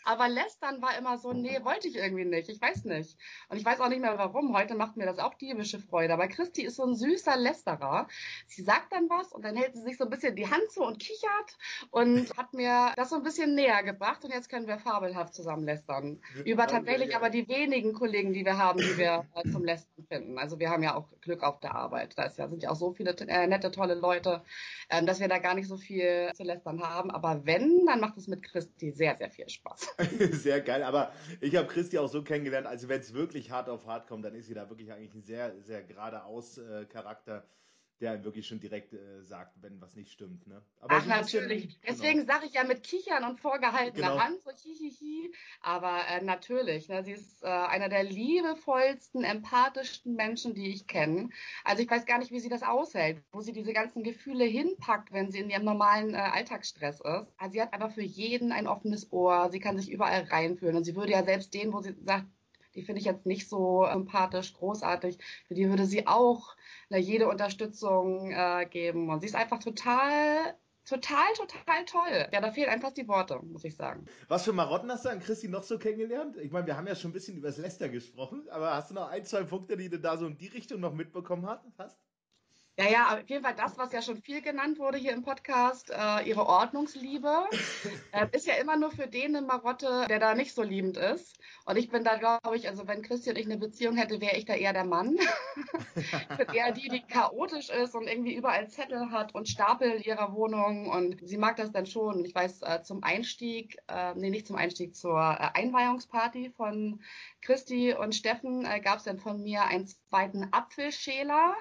aber lästern war immer so, nee, wollte ich irgendwie nicht. Ich weiß nicht. Und ich weiß auch nicht mehr warum. Heute macht mir das auch diebische Freude. Aber Christi ist so ein süßer Lästerer. Sie sagt dann was und dann hält sie sich so ein bisschen die Hand zu und kichert und [LAUGHS] hat mir das so ein bisschen näher gebracht. Und jetzt können wir fabelhaft zusammen lästern. Über tatsächlich aber die wenigen Kollegen, die wir haben, die wir äh, zum Lästern finden. Also wir haben ja auch Glück auf der Arbeit. Da ja, sind ja auch so viele äh, nette, tolle Leute, äh, dass wir da gar nicht so viel zu lästern haben. Aber wenn, dann macht es mit Christi sehr, sehr viel Spaß. [LAUGHS] sehr geil, aber ich habe Christi auch so kennengelernt, also wenn es wirklich hart auf hart kommt, dann ist sie da wirklich eigentlich ein sehr, sehr geradeaus äh, Charakter der einem wirklich schon direkt äh, sagt, wenn was nicht stimmt. Ne? Aber Ach, so natürlich. Bisschen, genau. Deswegen sage ich ja mit Kichern und vorgehaltener genau. Hand, so hihihi. Aber äh, natürlich, ne, sie ist äh, einer der liebevollsten, empathischsten Menschen, die ich kenne. Also ich weiß gar nicht, wie sie das aushält, wo sie diese ganzen Gefühle hinpackt, wenn sie in ihrem normalen äh, Alltagsstress ist. Also sie hat einfach für jeden ein offenes Ohr, sie kann sich überall reinfühlen und sie würde ja selbst den, wo sie sagt, die finde ich jetzt nicht so empathisch, großartig. Für die würde sie auch na, jede Unterstützung äh, geben. Und sie ist einfach total total, total toll. Ja, da fehlen einfach die Worte, muss ich sagen. Was für Marotten hast du an Christi noch so kennengelernt? Ich meine, wir haben ja schon ein bisschen über das Lester gesprochen, aber hast du noch ein, zwei Punkte, die du da so in die Richtung noch mitbekommen hast? Ja, ja, auf jeden Fall das, was ja schon viel genannt wurde hier im Podcast, äh, ihre Ordnungsliebe. [LAUGHS] äh, ist ja immer nur für den eine Marotte, der da nicht so liebend ist. Und ich bin da, glaube ich, also wenn Christi und ich eine Beziehung hätte, wäre ich da eher der Mann. ich bin eher die, die chaotisch ist und irgendwie überall Zettel hat und Stapel in ihrer Wohnung. Und sie mag das dann schon. Ich weiß, äh, zum Einstieg, äh, nee, nicht zum Einstieg, zur äh, Einweihungsparty von Christi und Steffen äh, gab es dann von mir einen zweiten Apfelschäler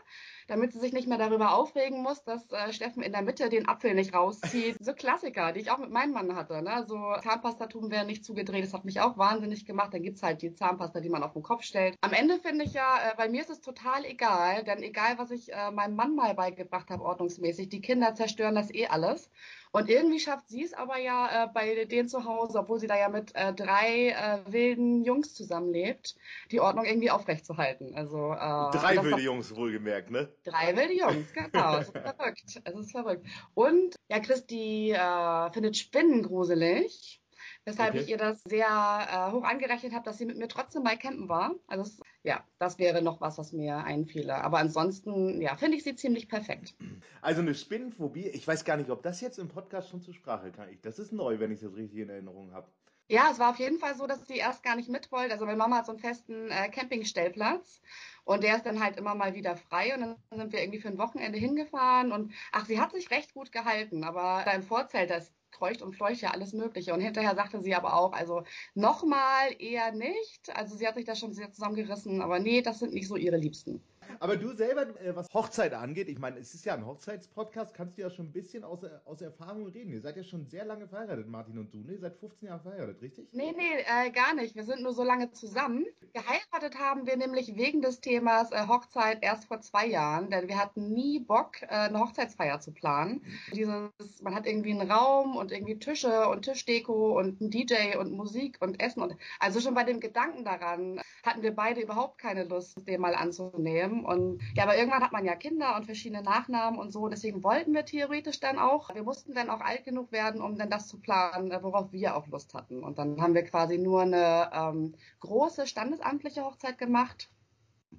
damit sie sich nicht mehr darüber aufregen muss, dass äh, Steffen in der Mitte den Apfel nicht rauszieht. So Klassiker, die ich auch mit meinem Mann hatte. Ne? So Zahnpastatum wäre nicht zugedreht, das hat mich auch wahnsinnig gemacht. Dann gibt's halt die Zahnpasta, die man auf den Kopf stellt. Am Ende finde ich ja, äh, bei mir ist es total egal, denn egal, was ich äh, meinem Mann mal beigebracht habe, ordnungsmäßig, die Kinder zerstören das eh alles. Und irgendwie schafft sie es aber ja äh, bei denen zu Hause, obwohl sie da ja mit äh, drei äh, wilden Jungs zusammenlebt, die Ordnung irgendwie aufrechtzuerhalten. Also, äh, drei wilde Jungs, wohlgemerkt, ne? Drei wilde Jungs, genau. Es ist verrückt. Es ist verrückt. Und ja, Christi äh, findet Spinnen gruselig weshalb okay. ich ihr das sehr äh, hoch angerechnet habe, dass sie mit mir trotzdem bei Campen war. Also es, ja, das wäre noch was, was mir einfiele. Aber ansonsten, ja, finde ich sie ziemlich perfekt. Also eine Spinnenphobie, ich weiß gar nicht, ob das jetzt im Podcast schon zur Sprache kann. das ist neu, wenn ich das richtig in Erinnerung habe. Ja, es war auf jeden Fall so, dass sie erst gar nicht mit wollte. Also meine Mama hat so einen festen äh, Campingstellplatz und der ist dann halt immer mal wieder frei und dann sind wir irgendwie für ein Wochenende hingefahren und ach, sie hat sich recht gut gehalten, aber da im Vorzelt, das kreucht und fleucht ja alles Mögliche. Und hinterher sagte sie aber auch, also nochmal eher nicht. Also sie hat sich da schon sehr zusammengerissen, aber nee, das sind nicht so ihre Liebsten. Aber du selber, äh, was Hochzeit angeht, ich meine, es ist ja ein Hochzeitspodcast, kannst du ja schon ein bisschen aus, aus Erfahrung reden. Ihr seid ja schon sehr lange verheiratet, Martin und du, ne? Ihr seid 15 Jahre verheiratet, richtig? Nee, nee, äh, gar nicht. Wir sind nur so lange zusammen. Geheiratet haben wir nämlich wegen des Themas äh, Hochzeit erst vor zwei Jahren, denn wir hatten nie Bock, äh, eine Hochzeitsfeier zu planen. Dieses, man hat irgendwie einen Raum und irgendwie Tische und Tischdeko und einen DJ und Musik und Essen und also schon bei dem Gedanken daran hatten wir beide überhaupt keine Lust, den mal anzunehmen. Und ja, aber irgendwann hat man ja Kinder und verschiedene Nachnamen und so. Deswegen wollten wir theoretisch dann auch. Wir mussten dann auch alt genug werden, um dann das zu planen, äh, worauf wir auch Lust hatten. Und dann haben wir quasi nur eine ähm, große standesamtliche Hochzeit gemacht.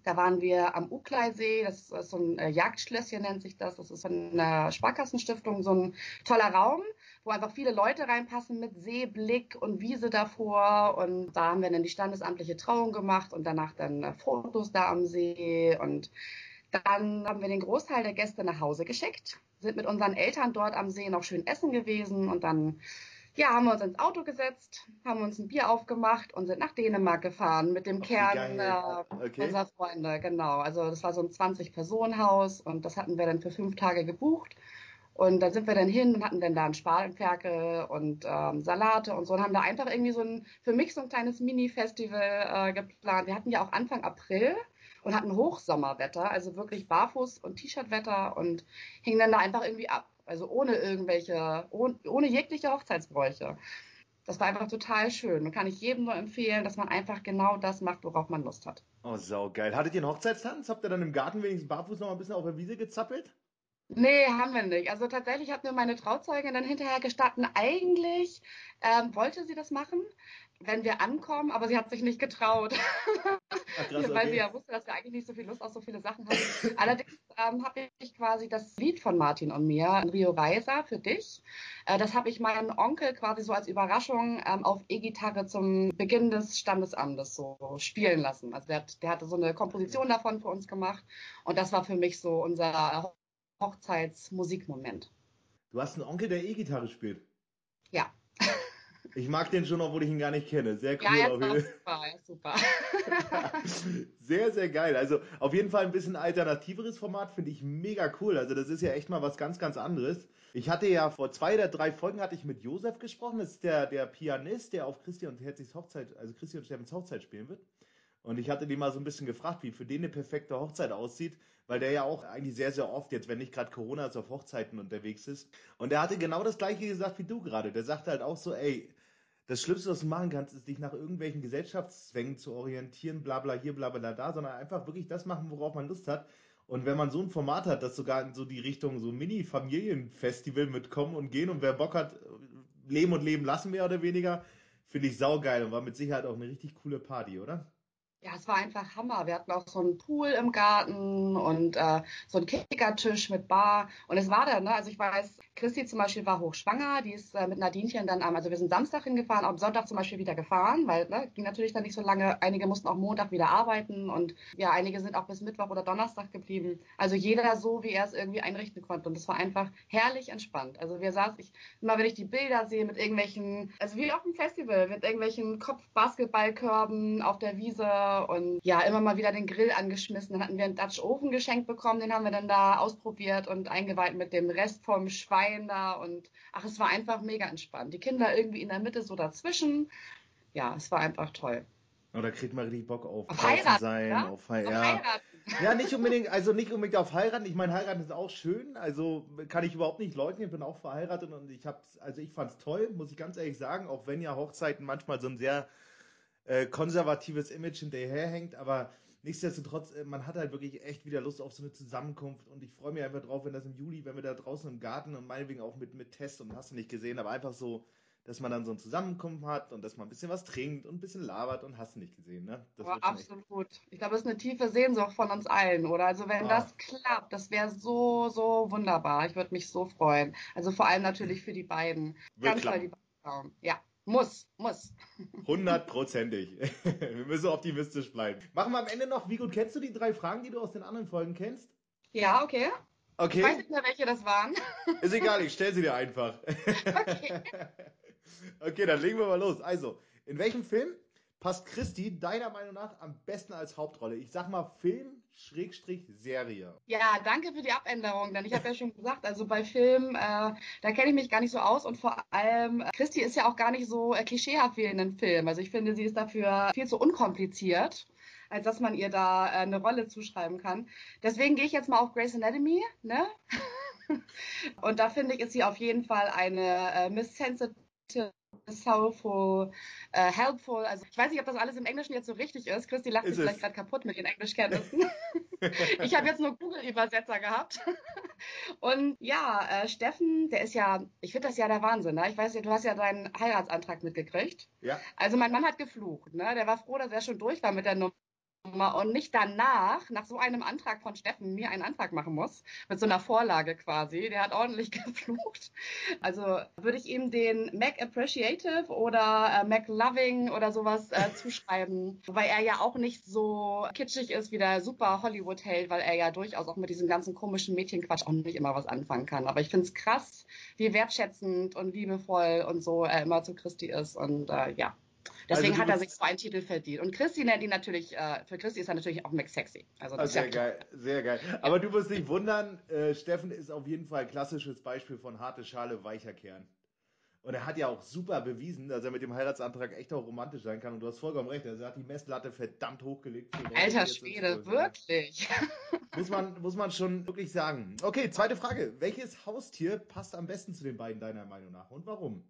Da waren wir am Ukleisee, das ist so ein äh, Jagdschlösschen nennt sich das. Das ist von einer Sparkassenstiftung so ein toller Raum, wo einfach viele Leute reinpassen mit Seeblick und Wiese davor. Und da haben wir dann die standesamtliche Trauung gemacht und danach dann äh, Fotos da am See. Und dann haben wir den Großteil der Gäste nach Hause geschickt, sind mit unseren Eltern dort am See noch schön essen gewesen und dann ja, haben wir uns ins Auto gesetzt, haben uns ein Bier aufgemacht und sind nach Dänemark gefahren mit dem Ach, Kern äh, okay. unserer Freunde. Genau, also das war so ein 20-Personen-Haus und das hatten wir dann für fünf Tage gebucht. Und dann sind wir dann hin und hatten dann da einen Spargelferkel und ähm, Salate und so und haben da einfach irgendwie so ein, für mich so ein kleines Mini-Festival äh, geplant. Wir hatten ja auch Anfang April und hatten Hochsommerwetter, also wirklich Barfuß und T-Shirt-Wetter und hingen dann da einfach irgendwie ab. Also ohne irgendwelche, ohne, ohne jegliche Hochzeitsbräuche. Das war einfach total schön und kann ich jedem nur empfehlen, dass man einfach genau das macht, worauf man Lust hat. Oh, saugeil. Hattet ihr einen Hochzeitstanz? Habt ihr dann im Garten wenigstens barfuß noch ein bisschen auf der Wiese gezappelt? Nee, haben wir nicht. Also tatsächlich hat mir meine Trauzeugin dann hinterher gestatten, eigentlich ähm, wollte sie das machen, wenn wir ankommen, aber sie hat sich nicht getraut. Ach, [LAUGHS] krass, okay. Weil sie ja wusste, dass wir eigentlich nicht so viel Lust auf so viele Sachen haben. Allerdings ähm, habe ich quasi das Lied von Martin und mir, Rio Reiser, für dich. Äh, das habe ich meinen Onkel quasi so als Überraschung ähm, auf E-Gitarre zum Beginn des Standesamtes so spielen lassen. Also der, der hatte so eine Komposition davon für uns gemacht und das war für mich so unser Hochzeitsmusikmoment. Du hast einen Onkel, der E-Gitarre spielt? Ja. [LAUGHS] Ich mag den schon, obwohl ich ihn gar nicht kenne. Sehr cool. Ja, auf jeden Fall. Super, super. [LAUGHS] sehr, sehr geil. Also auf jeden Fall ein bisschen alternativeres Format, finde ich mega cool. Also das ist ja echt mal was ganz, ganz anderes. Ich hatte ja vor zwei oder drei Folgen hatte ich mit Josef gesprochen. Das ist der, der Pianist, der auf Christian und Herzlichs Hochzeit, also Christian und Steffens Hochzeit spielen wird. Und ich hatte den mal so ein bisschen gefragt, wie für den eine perfekte Hochzeit aussieht, weil der ja auch eigentlich sehr, sehr oft, jetzt wenn nicht gerade Corona ist, auf Hochzeiten unterwegs ist. Und der hatte genau das gleiche gesagt wie du gerade. Der sagte halt auch so, ey, das Schlimmste, was du machen kannst, ist dich nach irgendwelchen Gesellschaftszwängen zu orientieren, bla bla hier, bla bla da, sondern einfach wirklich das machen, worauf man Lust hat. Und wenn man so ein Format hat, das sogar in so die Richtung so Mini-Familienfestival mit kommen und gehen und wer Bock hat, leben und leben lassen, mehr oder weniger, finde ich saugeil und war mit Sicherheit auch eine richtig coole Party, oder? Ja, es war einfach Hammer. Wir hatten auch so einen Pool im Garten und äh, so einen Kickertisch mit Bar. Und es war dann, ne? Also ich weiß, Christi zum Beispiel war hochschwanger, die ist äh, mit Nadinchen dann am, also wir sind Samstag hingefahren, am Sonntag zum Beispiel wieder gefahren, weil ne, ging natürlich dann nicht so lange. Einige mussten auch Montag wieder arbeiten und ja, einige sind auch bis Mittwoch oder Donnerstag geblieben. Also jeder so, wie er es irgendwie einrichten konnte. Und es war einfach herrlich entspannt. Also wir saßen, ich, immer wenn ich die Bilder sehe mit irgendwelchen, also wie auf dem Festival, mit irgendwelchen Kopfbasketballkörben auf der Wiese und ja, immer mal wieder den Grill angeschmissen. Dann hatten wir einen Dutch Oven geschenkt bekommen, den haben wir dann da ausprobiert und eingeweiht mit dem Rest vom Schwein da und ach, es war einfach mega entspannt. Die Kinder irgendwie in der Mitte so dazwischen. Ja, es war einfach toll. Oh, da kriegt man richtig Bock auf, auf heiraten, sein, ja? auf, He auf ja. heiraten. Ja, nicht unbedingt, also nicht unbedingt auf heiraten. Ich meine, heiraten ist auch schön, also kann ich überhaupt nicht leugnen. Ich bin auch verheiratet und ich hab's, also ich fand's toll, muss ich ganz ehrlich sagen, auch wenn ja Hochzeiten manchmal so ein sehr äh, konservatives Image hinterherhängt, aber nichtsdestotrotz, äh, man hat halt wirklich echt wieder Lust auf so eine Zusammenkunft und ich freue mich einfach drauf, wenn das im Juli, wenn wir da draußen im Garten und meinetwegen auch mit, mit Test und hast du nicht gesehen, aber einfach so, dass man dann so ein Zusammenkunft hat und dass man ein bisschen was trinkt und ein bisschen labert und hast du nicht gesehen, ne? Das oh, absolut. Ich glaube, das ist eine tiefe Sehnsucht von uns allen, oder? Also wenn ah. das klappt, das wäre so, so wunderbar. Ich würde mich so freuen. Also vor allem natürlich für die beiden. Wird Ganz toll, die beiden. Ja. Muss, muss. Hundertprozentig. [LAUGHS] Wir müssen optimistisch bleiben. Machen wir am Ende noch, wie gut kennst du die drei Fragen, die du aus den anderen Folgen kennst? Ja, okay. Okay. Ich weiß nicht mehr, welche das waren. [LAUGHS] Ist egal, ich stelle sie dir einfach. Okay. [LAUGHS] okay, dann legen wir mal los. Also, in welchem Film passt Christi deiner Meinung nach am besten als Hauptrolle? Ich sag mal Film, Schrägstrich, Serie. Ja, danke für die Abänderung, denn ich habe ja schon gesagt, also bei Film, äh, da kenne ich mich gar nicht so aus und vor allem, äh, Christi ist ja auch gar nicht so äh, klischeehaft wie in einem Film. Also ich finde, sie ist dafür viel zu unkompliziert als dass man ihr da äh, eine Rolle zuschreiben kann. Deswegen gehe ich jetzt mal auf Grey's Anatomy, ne? [LAUGHS] Und da finde ich, ist sie auf jeden Fall eine äh, Miss Sensitive soulful, äh, helpful. Also ich weiß nicht, ob das alles im Englischen jetzt so richtig ist. Christi lacht sich vielleicht gerade kaputt mit den Englischkenntnissen. [LAUGHS] ich habe jetzt nur Google-Übersetzer gehabt. Und ja, äh, Steffen, der ist ja, ich finde das ja der Wahnsinn. Ne? Ich weiß ja, du hast ja deinen Heiratsantrag mitgekriegt. Ja. Also mein Mann hat geflucht. Ne? Der war froh, dass er schon durch war mit der Nummer und nicht danach, nach so einem Antrag von Steffen, mir einen Antrag machen muss, mit so einer Vorlage quasi. Der hat ordentlich [LAUGHS] geflucht. Also würde ich ihm den Mac Appreciative oder äh, Mac Loving oder sowas äh, [LAUGHS] zuschreiben, weil er ja auch nicht so kitschig ist wie der super Hollywood-Held, weil er ja durchaus auch mit diesem ganzen komischen Mädchenquatsch auch nicht immer was anfangen kann. Aber ich finde es krass, wie wertschätzend und liebevoll und so er immer zu Christi ist und äh, ja. Deswegen also hat er sich so einen Titel verdient. Und Christi nennt ihn natürlich, äh, für Christi ist er natürlich auch Max Sexy. Also das sehr geil, sehr geil. Aber du musst dich wundern, äh, Steffen ist auf jeden Fall ein klassisches Beispiel von harte Schale, weicher Kern. Und er hat ja auch super bewiesen, dass er mit dem Heiratsantrag echt auch romantisch sein kann. Und du hast vollkommen recht. Also er hat die Messlatte verdammt hochgelegt. Alter Schwede, wirklich. [LAUGHS] muss man, muss man schon wirklich sagen. Okay, zweite Frage. Welches Haustier passt am besten zu den beiden deiner Meinung nach? Und warum?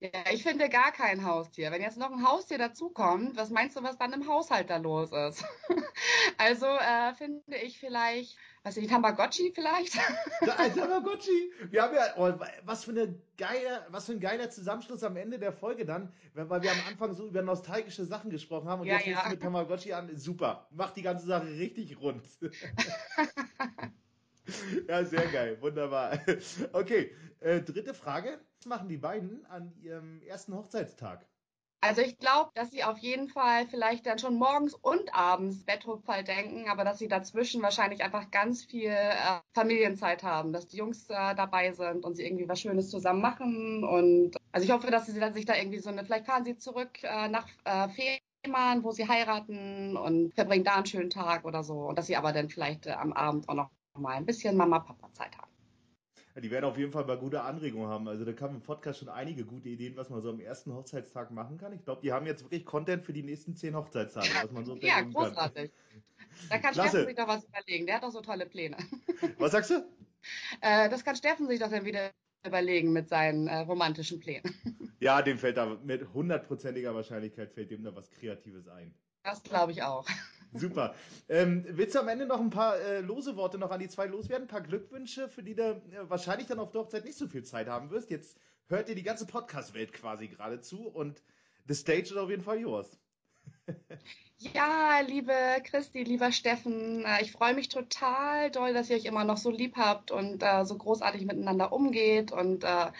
Ja, ich finde gar kein Haustier. Wenn jetzt noch ein Haustier dazukommt, was meinst du, was dann im Haushalt da los ist? [LAUGHS] also äh, finde ich vielleicht, was ich, Tamagotchi vielleicht? [LAUGHS] ein [LAUGHS] Tamagotchi! Wir haben ja, oh, was für eine geile, was für ein geiler Zusammenschluss am Ende der Folge dann, weil wir am Anfang so über nostalgische Sachen gesprochen haben und ja, jetzt ja. du mit Tamagotchi an. Super, macht die ganze Sache richtig rund. Ja, sehr geil, wunderbar. Okay, äh, dritte Frage. Was machen die beiden an ihrem ersten Hochzeitstag? Also ich glaube, dass sie auf jeden Fall vielleicht dann schon morgens und abends Betthupferl denken, aber dass sie dazwischen wahrscheinlich einfach ganz viel äh, Familienzeit haben, dass die Jungs äh, dabei sind und sie irgendwie was Schönes zusammen machen. Und also ich hoffe, dass sie sich da irgendwie so eine, vielleicht fahren sie zurück äh, nach äh, Fehmarn, wo sie heiraten und verbringen da einen schönen Tag oder so. Und dass sie aber dann vielleicht äh, am Abend auch noch mal ein bisschen Mama-Papa-Zeit haben. Ja, die werden auf jeden Fall mal gute Anregungen haben. Also da kamen im Podcast schon einige gute Ideen, was man so am ersten Hochzeitstag machen kann. Ich glaube, die haben jetzt wirklich Content für die nächsten zehn Hochzeitstage, was man so Ja, großartig. Kann. Da kann Klasse. Steffen sich doch was überlegen. Der hat doch so tolle Pläne. [LAUGHS] Was sagst du? Äh, das kann Steffen sich doch dann wieder überlegen mit seinen äh, romantischen Plänen. [LAUGHS] Ja, dem fällt da mit hundertprozentiger Wahrscheinlichkeit fällt dem da was Kreatives ein. Das glaube ich auch. Super. Ähm, willst du am Ende noch ein paar äh, lose Worte noch an die zwei loswerden? Ein paar Glückwünsche, für die du äh, wahrscheinlich dann auf der Hochzeit nicht so viel Zeit haben wirst. Jetzt hört dir die ganze Podcast-Welt quasi gerade zu und the stage is auf jeden Fall yours. Ja, liebe Christi, lieber Steffen, äh, ich freue mich total doll, dass ihr euch immer noch so lieb habt und äh, so großartig miteinander umgeht und äh,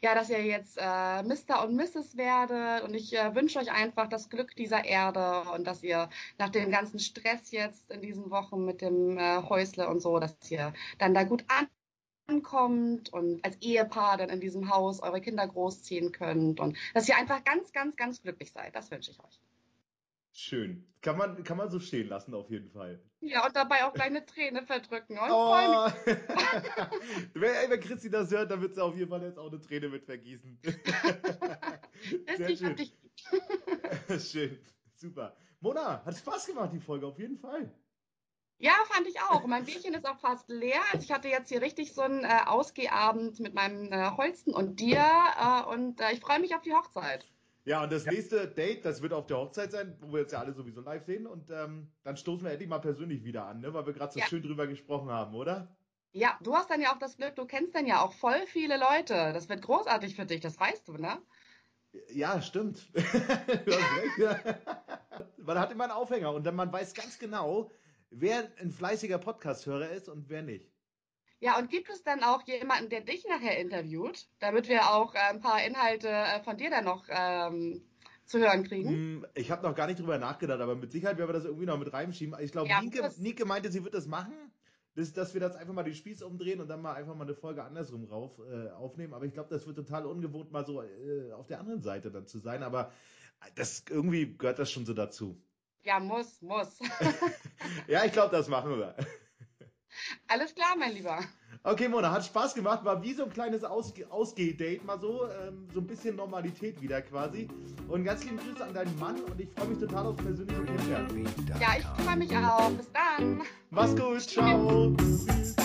ja, dass ihr jetzt äh, Mr. und Mrs. werdet und ich äh, wünsche euch einfach das Glück dieser Erde und dass ihr nach dem ganzen Stress jetzt in diesen Wochen mit dem äh, Häusle und so, dass ihr dann da gut an ankommt und als Ehepaar dann in diesem Haus eure Kinder großziehen könnt und dass ihr einfach ganz, ganz, ganz glücklich seid. Das wünsche ich euch. Schön. Kann man, kann man so stehen lassen, auf jeden Fall. Ja, und dabei auch kleine Träne verdrücken. Und oh. [LAUGHS] wenn, wenn Christi das hört, dann wird sie auf jeden Fall jetzt auch eine Träne mit vergießen. [LAUGHS] Sehr schön. Dich. [LAUGHS] schön. Super. Mona, hat Spaß gemacht, die Folge, auf jeden Fall. Ja, fand ich auch. Mein Bierchen ist auch fast leer. Also ich hatte jetzt hier richtig so einen äh, Ausgehabend mit meinem äh, Holsten und dir. Äh, und äh, ich freue mich auf die Hochzeit. Ja, und das ja. nächste Date, das wird auf der Hochzeit sein, wo wir jetzt ja alle sowieso live sehen. Und ähm, dann stoßen wir endlich mal persönlich wieder an, ne? weil wir gerade so ja. schön drüber gesprochen haben, oder? Ja, du hast dann ja auch das Glück, du kennst dann ja auch voll viele Leute. Das wird großartig für dich, das weißt du, ne? Ja, stimmt. [LAUGHS] du hast recht, ja. Man hat immer einen Aufhänger und dann man weiß ganz genau, wer ein fleißiger Podcast-Hörer ist und wer nicht. Ja, und gibt es dann auch jemanden, der dich nachher interviewt, damit wir auch äh, ein paar Inhalte äh, von dir dann noch ähm, zu hören kriegen? Hm, ich habe noch gar nicht drüber nachgedacht, aber mit Sicherheit werden wir das irgendwie noch mit reinschieben. Ich glaube, ja, Nike, Nike meinte, sie wird das machen, dass, dass wir das einfach mal die Spieß umdrehen und dann mal einfach mal eine Folge andersrum rauf, äh, aufnehmen. Aber ich glaube, das wird total ungewohnt, mal so äh, auf der anderen Seite dann zu sein. Aber das irgendwie gehört das schon so dazu. Ja, muss, muss. [LAUGHS] ja, ich glaube, das machen wir. Alles klar, mein Lieber. Okay, Mona, hat Spaß gemacht. War wie so ein kleines Ausge Ausgeh-Date, mal so. Ähm, so ein bisschen Normalität wieder quasi. Und ganz lieben Grüße an deinen Mann und ich freue mich total aufs persönliche Kennenlernen. Ja, ich freue mich auch. Bis dann. Mach's gut. Ciao. Tschüss.